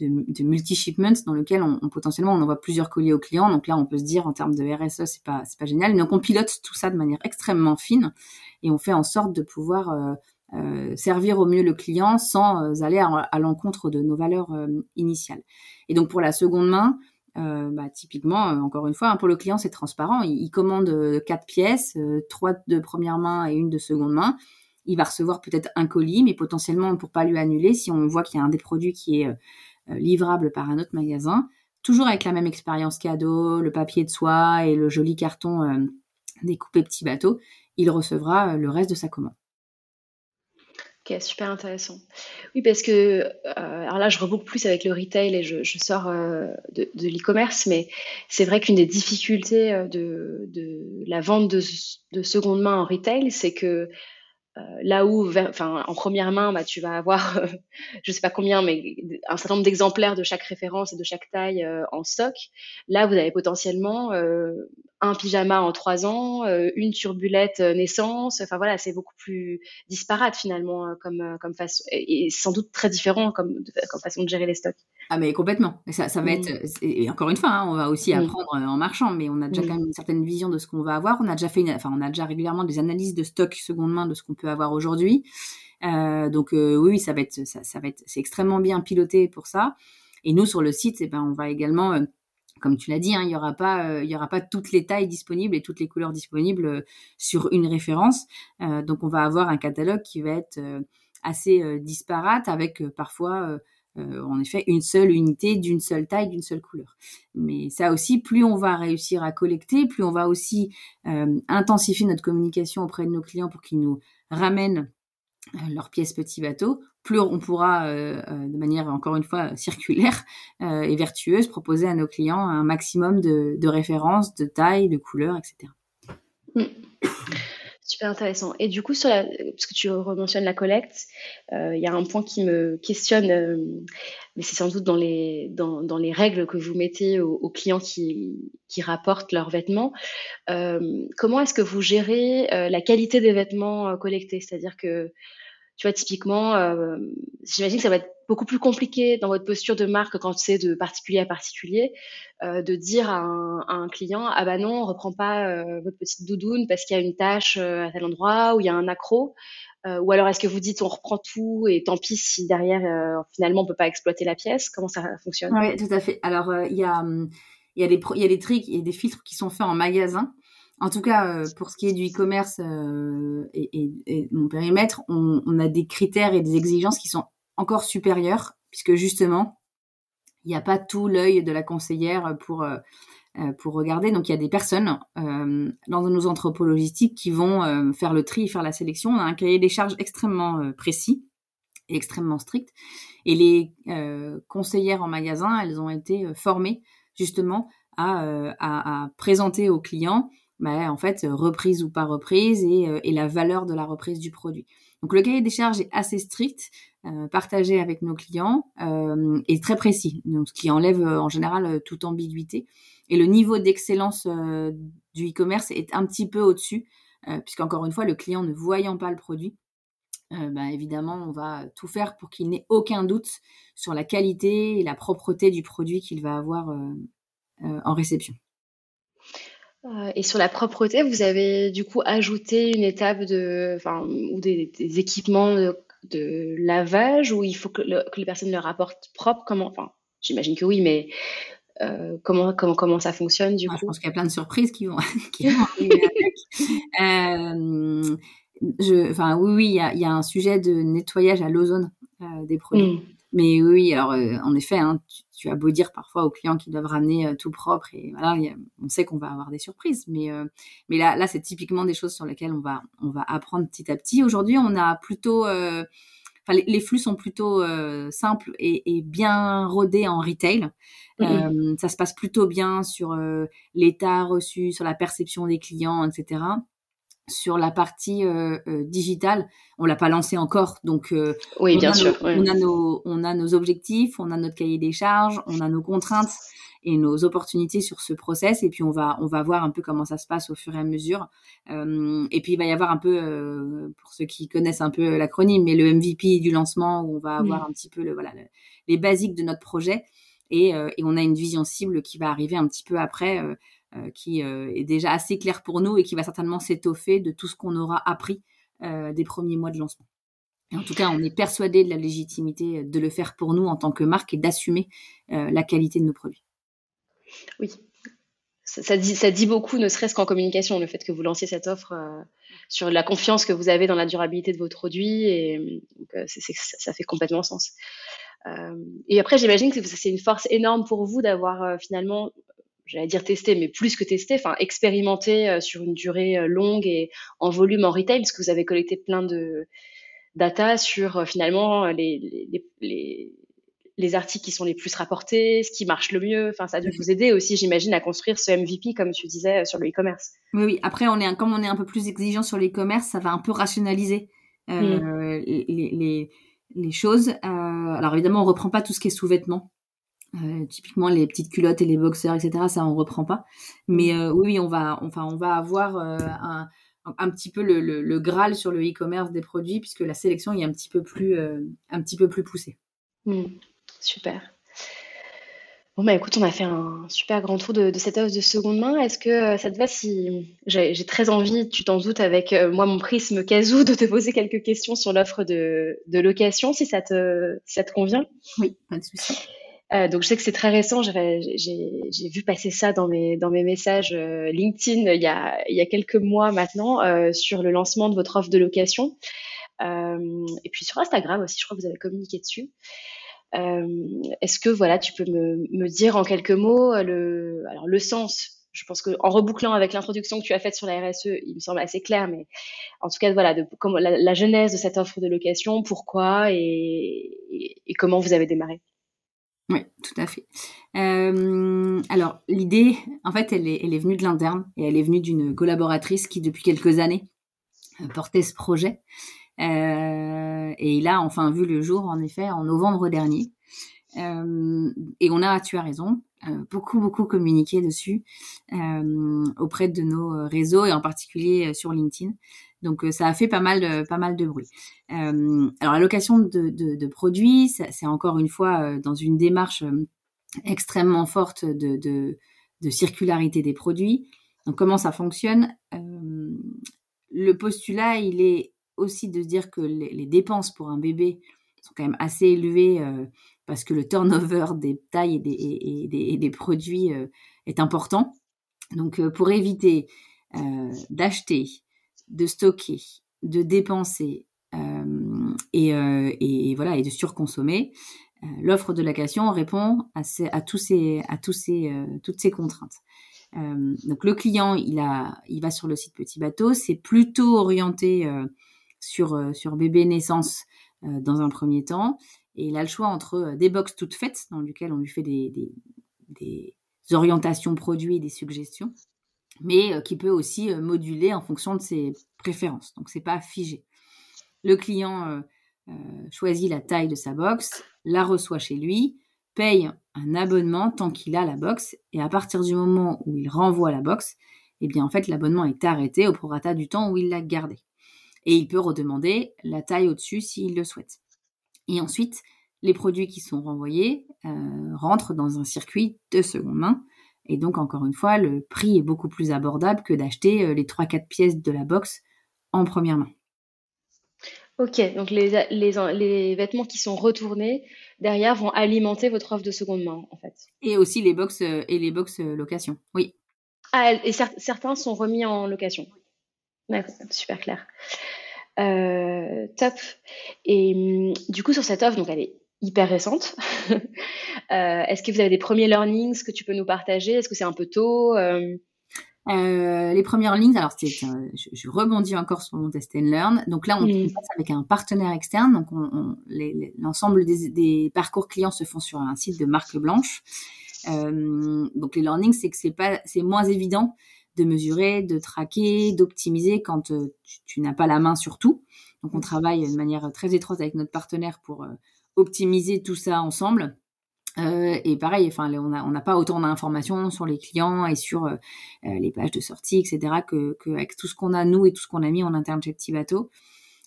de, multi-shipments dans lequel on, potentiellement on envoie plusieurs colis aux clients. Donc là, on peut se dire en termes de RSE, c'est pas c'est pas génial. Donc on pilote tout ça de manière extrêmement fine et on fait en sorte de pouvoir euh, servir au mieux le client sans euh, aller à, l'encontre de nos valeurs euh, initiales. Et donc pour la seconde main, bah, typiquement, encore une fois, hein, pour le client, c'est transparent. Il, commande quatre pièces, trois de première main et une de seconde main. Il va recevoir peut-être un colis, mais potentiellement, pour pas lui annuler, si on voit qu'il y a un des produits qui est livrable par un autre magasin, toujours avec la même expérience cadeau, le papier de soie et le joli carton découpé petit bateau, il recevra le reste de sa commande. Ok, super intéressant. Oui, parce que, euh, alors là, je reboucle plus avec le retail et je, sors euh, de, l'e-commerce, mais c'est vrai qu'une des difficultés euh, de, la vente de, de, seconde main en retail, c'est que euh, là où, enfin, en première main, bah, tu vas avoir, euh, je sais pas combien, mais un certain nombre d'exemplaires de chaque référence et de chaque taille euh, en stock. Là, vous avez potentiellement un pyjama en trois ans, une turbulette naissance. Enfin voilà, c'est beaucoup plus disparate finalement comme comme façon et, sans doute très différent comme comme façon de gérer les stocks. Ah mais complètement. Ça, ça va être et encore une fois, hein, on va aussi apprendre en marchant, mais on a déjà quand même une certaine vision de ce qu'on va avoir. On a déjà fait, une, enfin on a déjà régulièrement des analyses de stock seconde main de ce qu'on peut avoir aujourd'hui. Euh, donc euh, oui, ça va être, ça, va être, c'est extrêmement bien piloté pour ça. Et nous sur le site, eh ben, on va également, euh, comme tu l'as dit, hein, il y aura pas, il y aura pas toutes les tailles disponibles et toutes les couleurs disponibles sur une référence. donc on va avoir un catalogue qui va être assez disparate avec parfois en effet une seule unité d'une seule taille, d'une seule couleur. Mais ça aussi, plus on va réussir à collecter, plus on va aussi intensifier notre communication auprès de nos clients pour qu'ils nous ramènent leurs pièces petits bateaux, plus on pourra, de manière encore une fois circulaire et vertueuse, proposer à nos clients un maximum de, références, de tailles, de couleurs, etc. Super intéressant. Et du coup, sur parce que tu mentionnes la collecte, euh, il y a un point qui me questionne, euh, mais c'est sans doute dans les, règles que vous mettez aux, clients qui, qui, rapportent leurs vêtements. Euh, comment est-ce que vous gérez la qualité des vêtements collectés? C'est-à-dire que tu vois, typiquement, euh, j'imagine que ça va être beaucoup plus compliqué dans votre posture de marque quand c'est de particulier à particulier, euh, de dire à un, client ah bah non, on reprend pas euh, votre petite doudoune parce qu'il y a une tache à tel endroit ou il y a un accro. ou alors est-ce que vous dites on reprend tout et tant pis si derrière finalement on peut pas exploiter la pièce Comment ça fonctionne? Oui, tout à fait. Alors il y a il y a des il y a des tricks et des filtres qui sont faits en magasin en tout cas, euh, pour ce qui est du e-commerce euh, et, mon périmètre, on, a des critères et des exigences qui sont encore supérieurs, puisque justement, il n'y a pas tout l'œil de la conseillère pour, euh, pour regarder. Donc, il y a des personnes dans nos entrepôts logistiques qui vont faire le tri, faire la sélection. On a un cahier des charges extrêmement précis et extrêmement strict. Et les conseillères en magasin, elles ont été formées justement à, à présenter aux clients bah, en fait, euh, reprise ou pas reprise euh, et, la valeur de la reprise du produit. Donc le cahier des charges est assez strict, euh, partagé avec nos clients et très précis, ce qui enlève en général toute ambiguïté. Et le niveau d'excellence du e-commerce est un petit peu au-dessus, puisqu'encore une fois, le client ne voyant pas le produit, bah, évidemment, on va tout faire pour qu'il n'ait aucun doute sur la qualité et la propreté du produit qu'il va avoir en réception. Euh, et sur la propreté, vous avez du coup ajouté une étape de, enfin, ou des, équipements de, lavage où il faut que, les personnes le rapportent propre? Comment, enfin, j'imagine que oui, mais euh, comment, comment, comment ça fonctionne du ah, coup? Je pense qu'il y a plein de surprises qui vont, (laughs) qui (laughs) vont euh, je, enfin, oui, oui, il y a, y a, un sujet de nettoyage à l'ozone des produits. Mmh. Mais oui, alors euh, en effet, hein, tu, as beau dire parfois aux clients qu'ils doivent ramener euh, tout propre et voilà, on sait qu'on va avoir des surprises. Mais euh, mais là, là, c'est typiquement des choses sur lesquelles on va on va apprendre petit à petit. Aujourd'hui, on a plutôt Enfin, les, flux sont plutôt simples et, et, bien rodés en retail. Mmh ça se passe plutôt bien sur l'état reçu, sur la perception des clients, etc sur la partie euh, euh, digitale, on l'a pas lancé encore, donc euh, oui, bien sûr. On a nos on a nos objectifs, on a notre cahier des charges, on a nos contraintes et nos opportunités sur ce process, et puis on va on va voir un peu comment ça se passe au fur et à mesure. et puis il va y avoir un peu, pour ceux qui connaissent un peu l'acronyme, mais le MVP du lancement où on va avoir un petit peu le voilà les basiques de notre projet. Et, et, on a une vision cible qui va arriver un petit peu après, euh, qui euh, est déjà assez clair pour nous et qui va certainement s'étoffer de tout ce qu'on aura appris euh, des premiers mois de lancement. En tout cas, on est persuadé de la légitimité de le faire pour nous en tant que marque et d'assumer la qualité de nos produits. Oui, ça, dit, ça dit beaucoup, ne serait-ce qu'en communication, le fait que vous lanciez cette offre sur la confiance que vous avez dans la durabilité de vos produits, et ça fait complètement sens. et après, j'imagine que c'est une force énorme pour vous d'avoir finalement j'allais dire tester, mais plus que tester, enfin expérimenter euh, sur une durée euh, longue et en volume en retail, parce que vous avez collecté plein de data sur euh, finalement les, les, les, articles qui sont les plus rapportés, ce qui marche le mieux. Enfin, ça a dû vous aider aussi, j'imagine, à construire ce MVP, comme tu disais, sur le e-commerce. Oui, oui. Après, on est, comme on est un peu plus exigeant sur l'e-commerce, ça va un peu rationaliser mmh. les, les, choses. alors évidemment, on reprend pas tout ce qui est sous-vêtements. Euh, typiquement les petites culottes et les boxers, etc. Ça, on reprend pas. Mais euh, oui, on va, enfin, on va avoir euh, un, un, petit peu le, le, graal sur le e-commerce des produits puisque la sélection est un petit peu plus, un petit peu plus poussée. Mmh. super. Bon bah écoute, on a fait un super grand tour de, de cette offre de seconde main. Est-ce que ça te va si j'ai très envie, tu t'en doutes avec moi mon prisme casou, de te poser quelques questions sur l'offre de, de, location, si ça te, si ça te convient? Oui, pas de souci. Euh, donc je sais que c'est très récent. J'ai vu passer ça dans mes dans mes messages euh, LinkedIn il y a il y a quelques mois maintenant euh, sur le lancement de votre offre de location. et puis sur Instagram aussi, je crois que vous avez communiqué dessus. Est-ce que voilà, tu peux me, me, dire en quelques mots le, alors le sens? Je pense qu'en rebouclant avec l'introduction que tu as faite sur la RSE, il me semble assez clair, mais en tout cas, voilà, de, comment, la, genèse de cette offre de location, pourquoi et, et, comment vous avez démarré? Oui, tout à fait. Euh, alors, l'idée, en fait, elle est, venue de l'interne et elle est venue d'une collaboratrice qui, depuis quelques années, euh, portait ce projet. Euh, et il a enfin vu le jour, en effet, en novembre dernier. Euh, et on a, tu as raison, euh, beaucoup beaucoup communiqué dessus euh, auprès de nos réseaux et en particulier sur LinkedIn. Donc ça a fait pas mal de, pas mal de bruit. alors la location de, produits, c'est encore une fois dans une démarche extrêmement forte de, de, circularité des produits. Donc comment ça fonctionne? Le postulat, il est aussi de dire que les, dépenses pour un bébé sont quand même assez élevées parce que le turnover des tailles et des, produits euh, est important. Donc, euh, pour éviter euh, d'acheter, de stocker, de dépenser et, voilà et de surconsommer, l'offre de location répond à, tous ces, toutes ces contraintes. donc le client, il va sur le site Petit Bateau, c'est plutôt orienté sur, sur bébé naissance dans un premier temps, et il a le choix entre euh, des box toutes faites, dans lesquelles on lui fait des, orientations produits, des suggestions, mais euh, qui peut aussi euh, moduler en fonction de ses préférences. Donc, c'est pas figé. Le client choisit la taille de sa box, la reçoit chez lui, paye un abonnement tant qu'il a la box, et à partir du moment où il renvoie la box, eh bien, en fait, l'abonnement est arrêté au prorata du temps où il l'a gardé. Et il peut redemander la taille au-dessus s'il le souhaite. Et ensuite, les produits qui sont renvoyés euh, rentrent dans un circuit de seconde main. Et donc, encore une fois, le prix est beaucoup plus abordable que d'acheter euh, les 3-4 pièces de la box en première main. Ok, donc les, les, vêtements qui sont retournés derrière vont alimenter votre offre de seconde main, en fait. Et aussi les box euh, et les box location, oui. Ah, et certains sont remis en location. D'accord, super clair. Euh, top. Et hum, du coup, sur cette offre, donc elle est hyper récente. (laughs) Euh, est-ce que vous avez des premiers learnings que tu peux nous partager? Est-ce que c'est un peu tôt euh? les premiers learnings, alors je, rebondis encore sur mon test and learn. Donc là, on, mmh. passe avec un partenaire externe. Donc l'ensemble des, des, parcours clients se font sur un site de marque blanche. donc les learnings, c'est que c'est pas, c'est moins évident de mesurer, de traquer, d'optimiser quand euh, tu, n'as pas la main sur tout. Donc on travaille de manière très étroite avec notre partenaire pour euh, optimiser tout ça ensemble. Euh, et pareil, enfin, on n'a on pas autant d'informations sur les clients et sur les pages de sortie, etc., que, que avec tout ce qu'on a nous et tout ce qu'on a mis en interne chez Petit Bateau.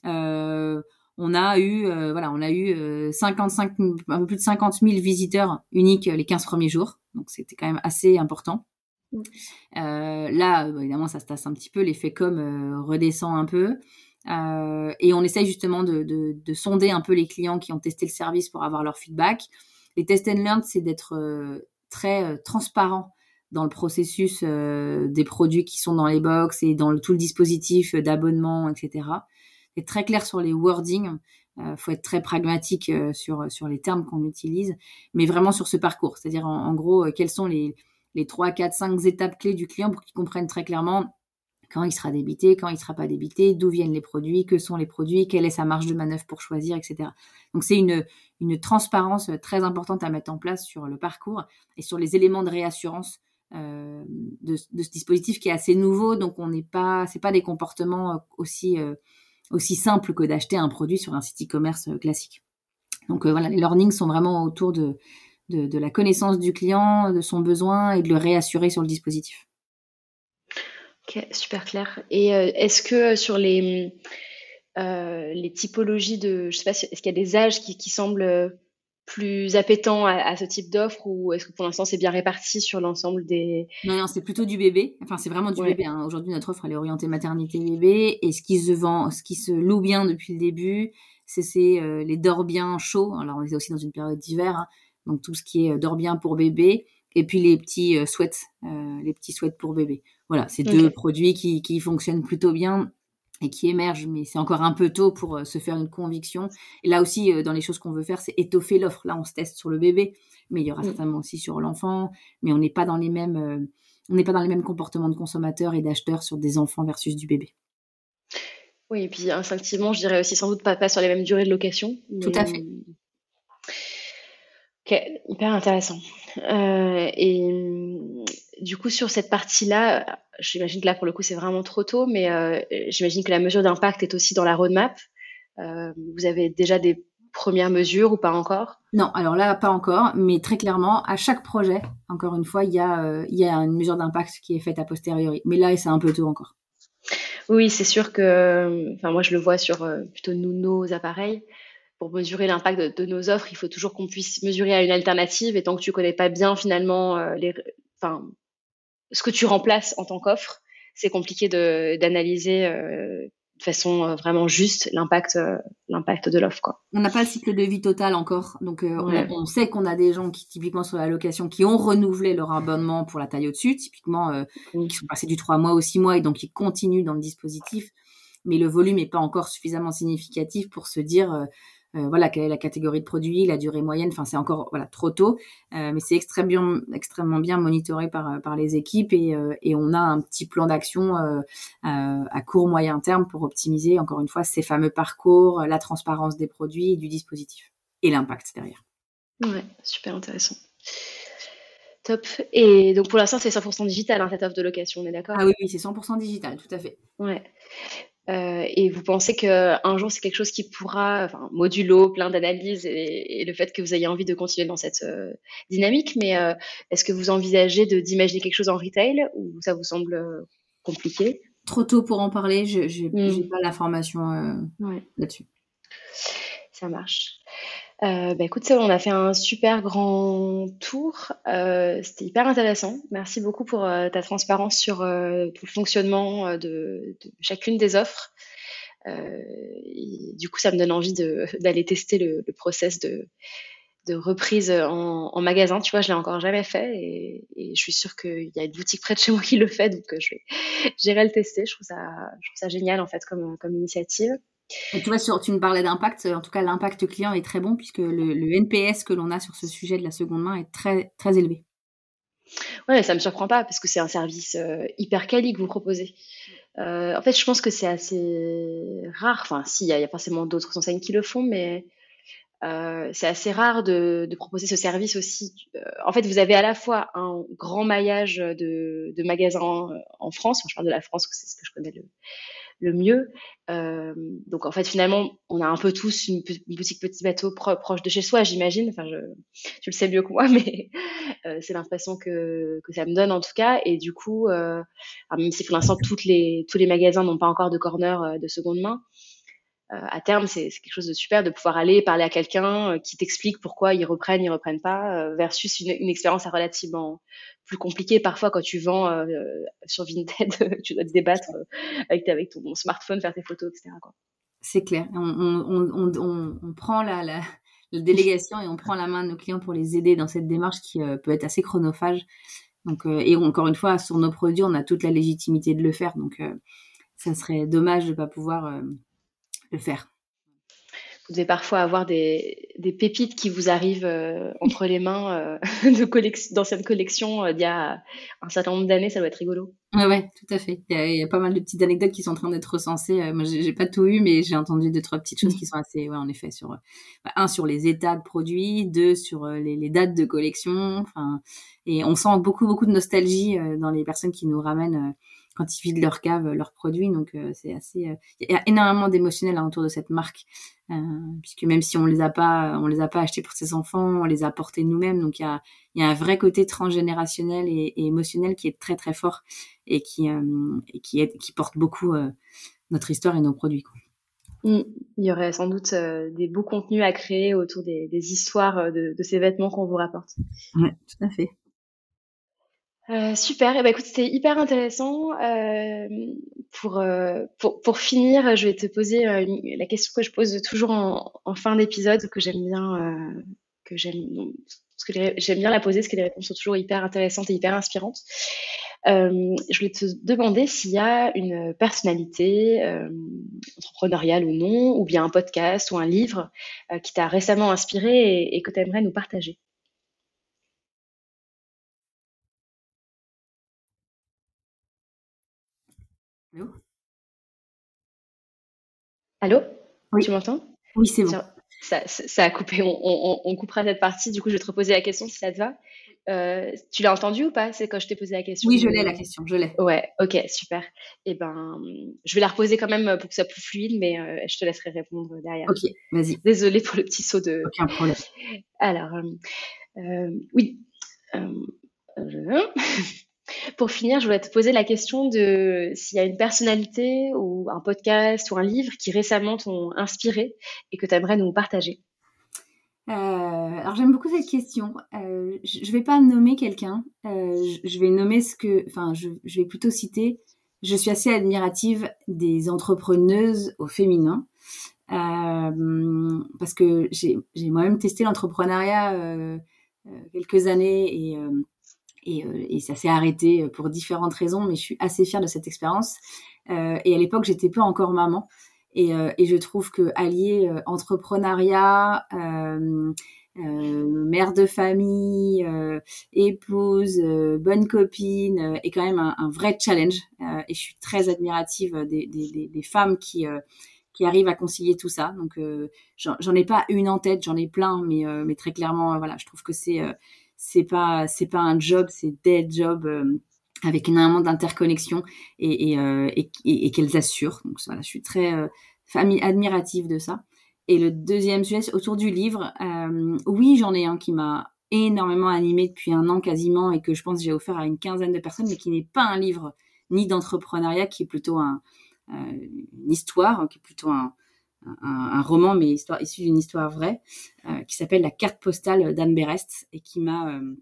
on a eu, voilà, on a eu 55, un peu plus de 50 000 visiteurs uniques les 15 premiers jours. Donc c'était quand même assez important. Euh, là, bah, évidemment, ça se tasse un petit peu, l'effet com euh, redescend un peu. Euh, et on essaye justement de, sonder un peu les clients qui ont testé le service pour avoir leur feedback. Les test and learn, c'est d'être très transparent dans le processus des produits qui sont dans les box et dans tout le dispositif d'abonnement, etc. C'est très clair sur les wordings. Il faut être très pragmatique sur, sur les termes qu'on utilise, mais vraiment sur ce parcours. C'est-à-dire, en gros, quels sont les, les 3, 4, 5 étapes clés du client pour qu'il comprenne très clairement quand il sera débité, quand il ne sera pas débité, d'où viennent les produits, que sont les produits, quelle est sa marge de manœuvre pour choisir, etc. Donc c'est une, une transparence très importante à mettre en place sur le parcours et sur les éléments de réassurance euh, de, ce dispositif qui est assez nouveau. Donc on n'est pas, pas des comportements aussi euh, aussi simples que d'acheter un produit sur un site e-commerce classique. Donc euh, voilà, les learnings sont vraiment autour de de, la connaissance du client, de son besoin et de le réassurer sur le dispositif. Ok, super clair. Et euh, est-ce que euh, sur les, euh, les typologies de, je sais pas, est-ce qu'il y a des âges qui, semblent plus appétants à, ce type d'offre ou est-ce que pour l'instant c'est bien réparti sur l'ensemble des... Non, non, c'est plutôt du bébé. Enfin, c'est vraiment du bébé. Hein. Aujourd'hui, notre offre, elle est orientée maternité bébé. Et ce qui se vend, ce qui se loue bien depuis le début, c'est les dors bien chauds. Alors, on est aussi dans une période d'hiver. Hein donc tout ce qui est euh, dort bien pour bébé, et puis les petits euh, sweats, euh, les petits sweats pour bébé. Voilà, c'est deux produits qui, qui fonctionnent plutôt bien et qui émerge, mais c'est encore un peu tôt pour se faire une conviction. Et là aussi, dans les choses qu'on veut faire, c'est étoffer l'offre. Là, on se teste sur le bébé, mais il y aura mmh. certainement aussi sur l'enfant. Mais on n'est pas dans les mêmes, on n'est pas dans les mêmes comportements de consommateurs et d'acheteurs sur des enfants versus du bébé. Oui, et puis instinctivement, je dirais aussi sans doute pas, pas sur les mêmes durées de location. Tout à fait. Ok, hyper intéressant. Euh, et du coup, sur cette partie-là, j'imagine que là, pour le coup, c'est vraiment trop tôt, mais euh, j'imagine que la mesure d'impact est aussi dans la roadmap. Euh, vous avez déjà des premières mesures ou pas encore? Non, alors là, pas encore, mais très clairement, à chaque projet, encore une fois, il y a, il y a une mesure d'impact qui est faite a posteriori. Mais là, c'est un peu tôt encore. Oui, c'est sûr que, enfin, moi, je le vois sur plutôt nos appareils pour mesurer l'impact de, nos offres, il faut toujours qu'on puisse mesurer à une alternative. Et tant que tu connais pas bien finalement euh, les, enfin, ce que tu remplaces en tant qu'offre, c'est compliqué d'analyser euh, de façon euh, vraiment juste l'impact l'impact de l'offre quoi. On n'a pas le cycle de vie total encore, donc on, sait qu'on a des gens qui typiquement sur la location qui ont renouvelé leur abonnement pour la taille au-dessus, typiquement qui sont passés du 3 mois au 6 mois et donc qui continuent dans le dispositif, mais le volume n'est pas encore suffisamment significatif pour se dire euh, voilà, quelle est la catégorie de produit, la durée moyenne. Enfin, c'est encore voilà trop tôt, euh, mais c'est extrêmement, extrêmement bien monitoré par, par les équipes et, euh, et on a un petit plan d'action à court moyen terme pour optimiser encore une fois ces fameux parcours, la transparence des produits et du dispositif et l'impact derrière. Ouais, super intéressant. Top. Et donc pour l'instant, c'est 100% digital, hein, cette offre de location, on est d'accord? Ah oui, oui c'est 100% digital, tout à fait. Ouais. Euh, et vous pensez qu'un jour c'est quelque chose qui pourra, enfin, modulo, plein d'analyses et, le fait que vous ayez envie de continuer dans cette euh, dynamique, mais euh, est-ce que vous envisagez d'imaginer quelque chose en retail ou ça vous semble compliqué? Trop tôt pour en parler, je n'ai hmm. pas l'information là-dessus. Ça marche. Euh, bah écoute, on a fait un super grand tour. Euh, c'était hyper intéressant. Merci beaucoup pour euh, ta transparence sur euh, tout le fonctionnement de, chacune des offres. du coup, ça me donne envie (laughs) d'aller tester le, le, process de, reprise en, magasin. Tu vois, je l'ai encore jamais fait et, je suis sûre qu'il y a une boutique près de chez moi qui le fait, donc je vais, (laughs) j'irai le tester. Je trouve ça, génial en fait comme initiative. Tu vois, sur, tu me parlais d'impact. En tout cas, l'impact client est très bon puisque le, NPS que l'on a sur ce sujet de la seconde main est très, très élevé. Ouais, ça me surprend pas parce que c'est un service euh, hyper quali que vous proposez. Euh, en fait, je pense que c'est assez rare. Enfin, si, il y, a forcément d'autres enseignes qui le font, mais euh, c'est assez rare de, proposer ce service aussi. en fait, vous avez à la fois un grand maillage de, magasins en France. Moi, je parle de la France, c'est ce que je connais le, le mieux. Euh, donc en fait finalement on a un peu tous une, boutique petit bateau proche de chez soi j'imagine. Enfin je, tu le sais mieux que moi (laughs) mais euh, c'est l'impression que, que ça me donne en tout cas et du coup euh, même si pour l'instant les tous les magasins n'ont pas encore de corner euh, de seconde main à terme, c'est quelque chose de super de pouvoir aller parler à quelqu'un euh, qui t'explique pourquoi ils reprennent, ils reprennent pas, euh, versus une, une expérience relativement plus compliquée parfois quand tu vends sur Vinted, (laughs) tu dois te débattre avec, ton smartphone, faire tes photos, etc. C'est clair. On, prend la, délégation et on prend la main de nos clients pour les aider dans cette démarche qui peut être assez chronophage. Et encore une fois, sur nos produits, on a toute la légitimité de le faire. Donc, ça serait dommage de ne pas pouvoir le faire. Vous devez parfois avoir des, des pépites qui vous arrivent euh, entre les mains euh, (laughs) de collection, d'anciennes collections euh, d'il y a un certain nombre d'années, ça doit être rigolo. Ouais, ouais, tout à fait. Il y, a, pas mal de petites anecdotes qui sont en train d'être recensées. moi, j'ai pas tout eu, mais j'ai entendu deux, trois petites choses qui sont assez, ouais, en effet, sur bah, un sur les états de produits, deux sur les, les, dates de collection. Enfin, et on sent beaucoup, beaucoup de nostalgie dans les personnes qui nous ramènent quand ils vident leur cave, leurs produits. Donc euh, c'est assez, euh, il y a énormément d'émotionnel autour de cette marque, euh, puisque même si on les a pas, on les a pas achetés pour ses enfants, on les a portés nous-mêmes. Donc il y a, y a un vrai côté transgénérationnel et, émotionnel qui est très très fort et qui, qui, est, qui porte beaucoup notre histoire et nos produits. Quoi. Mmh. Il y aurait sans doute des beaux contenus à créer autour des, des histoires de, de, ces vêtements qu'on vous rapporte. Oui, tout à fait. Euh, super. Et eh ben, écoute, c'était hyper intéressant. Euh, pour, euh, pour, pour finir, je vais te poser la question que je pose toujours en, fin d'épisode, que j'aime bien, que j'aime, parce que j'aime bien la poser, parce que les réponses sont toujours hyper intéressantes et hyper inspirantes. je voulais te demander s'il y a une personnalité entrepreneuriale ou non, ou bien un podcast ou un livre qui t'a récemment inspiré et, que tu aimerais nous partager. Allô Allô Oui. Tu m'entends Oui, c'est bon. Ça, a coupé. On, coupera cette partie. Du coup, je vais te reposer la question si ça te va. Euh, tu l'as entendu ou pas? C'est quand je t'ai posé la question. Oui, je l'ai la question. Je l'ai. Ouais. Ok. Super. Eh ben, je vais la reposer quand même pour que ce soit plus fluide, mais euh, je te laisserai répondre derrière. Ok. Vas-y. Désolée pour le petit saut de. Aucun problème. (laughs) Alors, euh, oui. Pour finir, je voulais te poser la question de s'il y a une personnalité ou un podcast ou un livre qui récemment t'ont inspiré et que tu aimerais nous partager. Euh, alors j'aime beaucoup cette question. Euh, je vais pas nommer quelqu'un. Euh, je, vais nommer ce que, enfin, je, vais plutôt citer. Je suis assez admirative des entrepreneuses au féminin parce que j'ai moi-même testé l'entrepreneuriat quelques années et euh, et, ça s'est arrêté euh, pour différentes raisons, mais je suis assez fière de cette expérience. Euh, et à l'époque, j'étais pas encore maman. Et, et, je trouve que allier entrepreneuriat, mère de famille, épouse, bonne copine, est quand même un, vrai challenge. et je suis très admirative des, des, des femmes qui qui arrivent à concilier tout ça. Donc, j'en ai pas une en tête, j'en ai plein, mais, mais très clairement, voilà, je trouve que c'est c'est pas c'est pas un job, c'est des jobs euh, avec énormément d'interconnexion et, et, euh, et, qu'elles assurent. Donc voilà, je suis très euh, admirative de ça. Et le deuxième sujet autour du livre, oui, j'en ai un qui m'a énormément animé depuis un an quasiment et que je pense j'ai offert à une quinzaine de personnes, mais qui n'est pas un livre ni d'entrepreneuriat, qui est plutôt un, une histoire, qui est plutôt un, un, roman, mais histoire, issu d'une histoire vraie, euh, qui s'appelle La carte postale d'Anne Berest et qui m'a euh,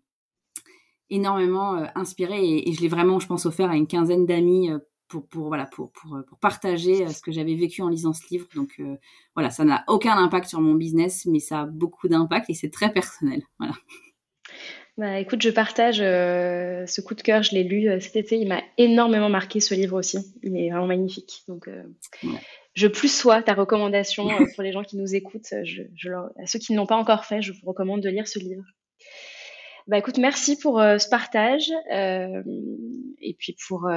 énormément euh, inspirée. Et, je l'ai vraiment, je pense, offert à une quinzaine d'amis pour, pour, voilà, pour, pour, pour partager ce que j'avais vécu en lisant ce livre. Donc voilà, ça n'a aucun impact sur mon business, mais ça a beaucoup d'impact et c'est très personnel. (laughs) Voilà. Bah, écoute, je partage ce coup de cœur. Je l'ai lu cet été. Il m'a énormément marqué ce livre aussi. Il est vraiment magnifique. Donc, je plus sois ta recommandation euh, (laughs) pour les gens qui nous écoutent. Je, à ceux qui ne l'ont pas encore fait, je vous recommande de lire ce livre. Bah écoute, merci pour euh, ce partage euh, et puis pour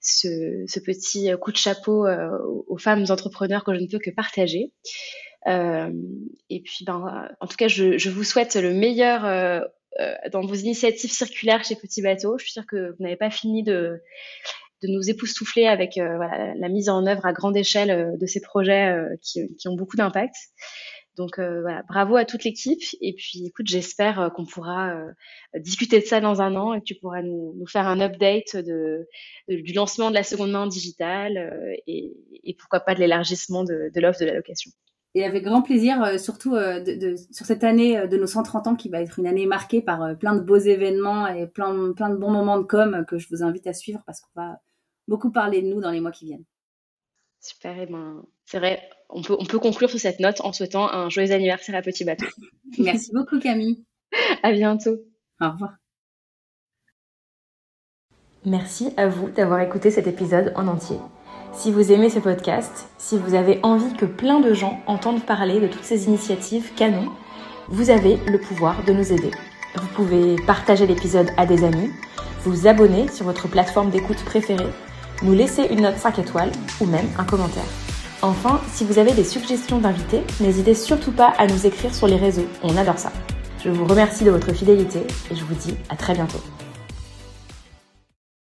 ce, petit coup de chapeau aux femmes entrepreneurs que je ne peux que partager. et puis, ben, en tout cas, je, je vous souhaite le meilleur dans vos initiatives circulaires chez Petit Bateau. Je suis sûre que vous n'avez pas fini de, de nous époustoufler avec euh, la mise en œuvre à grande échelle euh, de ces projets euh, qui, ont beaucoup d'impact. Donc voilà, bravo à toute l'équipe. Et puis écoute, j'espère qu'on pourra discuter de ça dans un an et que tu pourras nous, faire un update de, du lancement de la seconde main digitale et, pourquoi pas de l'élargissement de, l'offre de la location. Et avec grand plaisir, surtout sur cette année de nos 130 ans qui va être une année marquée par plein de beaux événements et plein, plein de bons moments de com que je vous invite à suivre parce qu'on va beaucoup parler de nous dans les mois qui viennent. Super, et eh ben, c'est vrai, on peut, on peut conclure sur cette note en souhaitant un joyeux anniversaire à Petit Bateau. (laughs) Merci beaucoup Camille. à bientôt. Au revoir. Merci à vous d'avoir écouté cet épisode en entier. Si vous aimez ce podcast, si vous avez envie que plein de gens entendent parler de toutes ces initiatives canon, vous avez le pouvoir de nous aider. Vous pouvez partager l'épisode à des amis, vous abonner sur votre plateforme d'écoute préférée nous laisser une note 5 étoiles ou même un commentaire. Enfin, si vous avez des suggestions d'invités, n'hésitez surtout pas à nous écrire sur les réseaux, on adore ça. Je vous remercie de votre fidélité et je vous dis à très bientôt.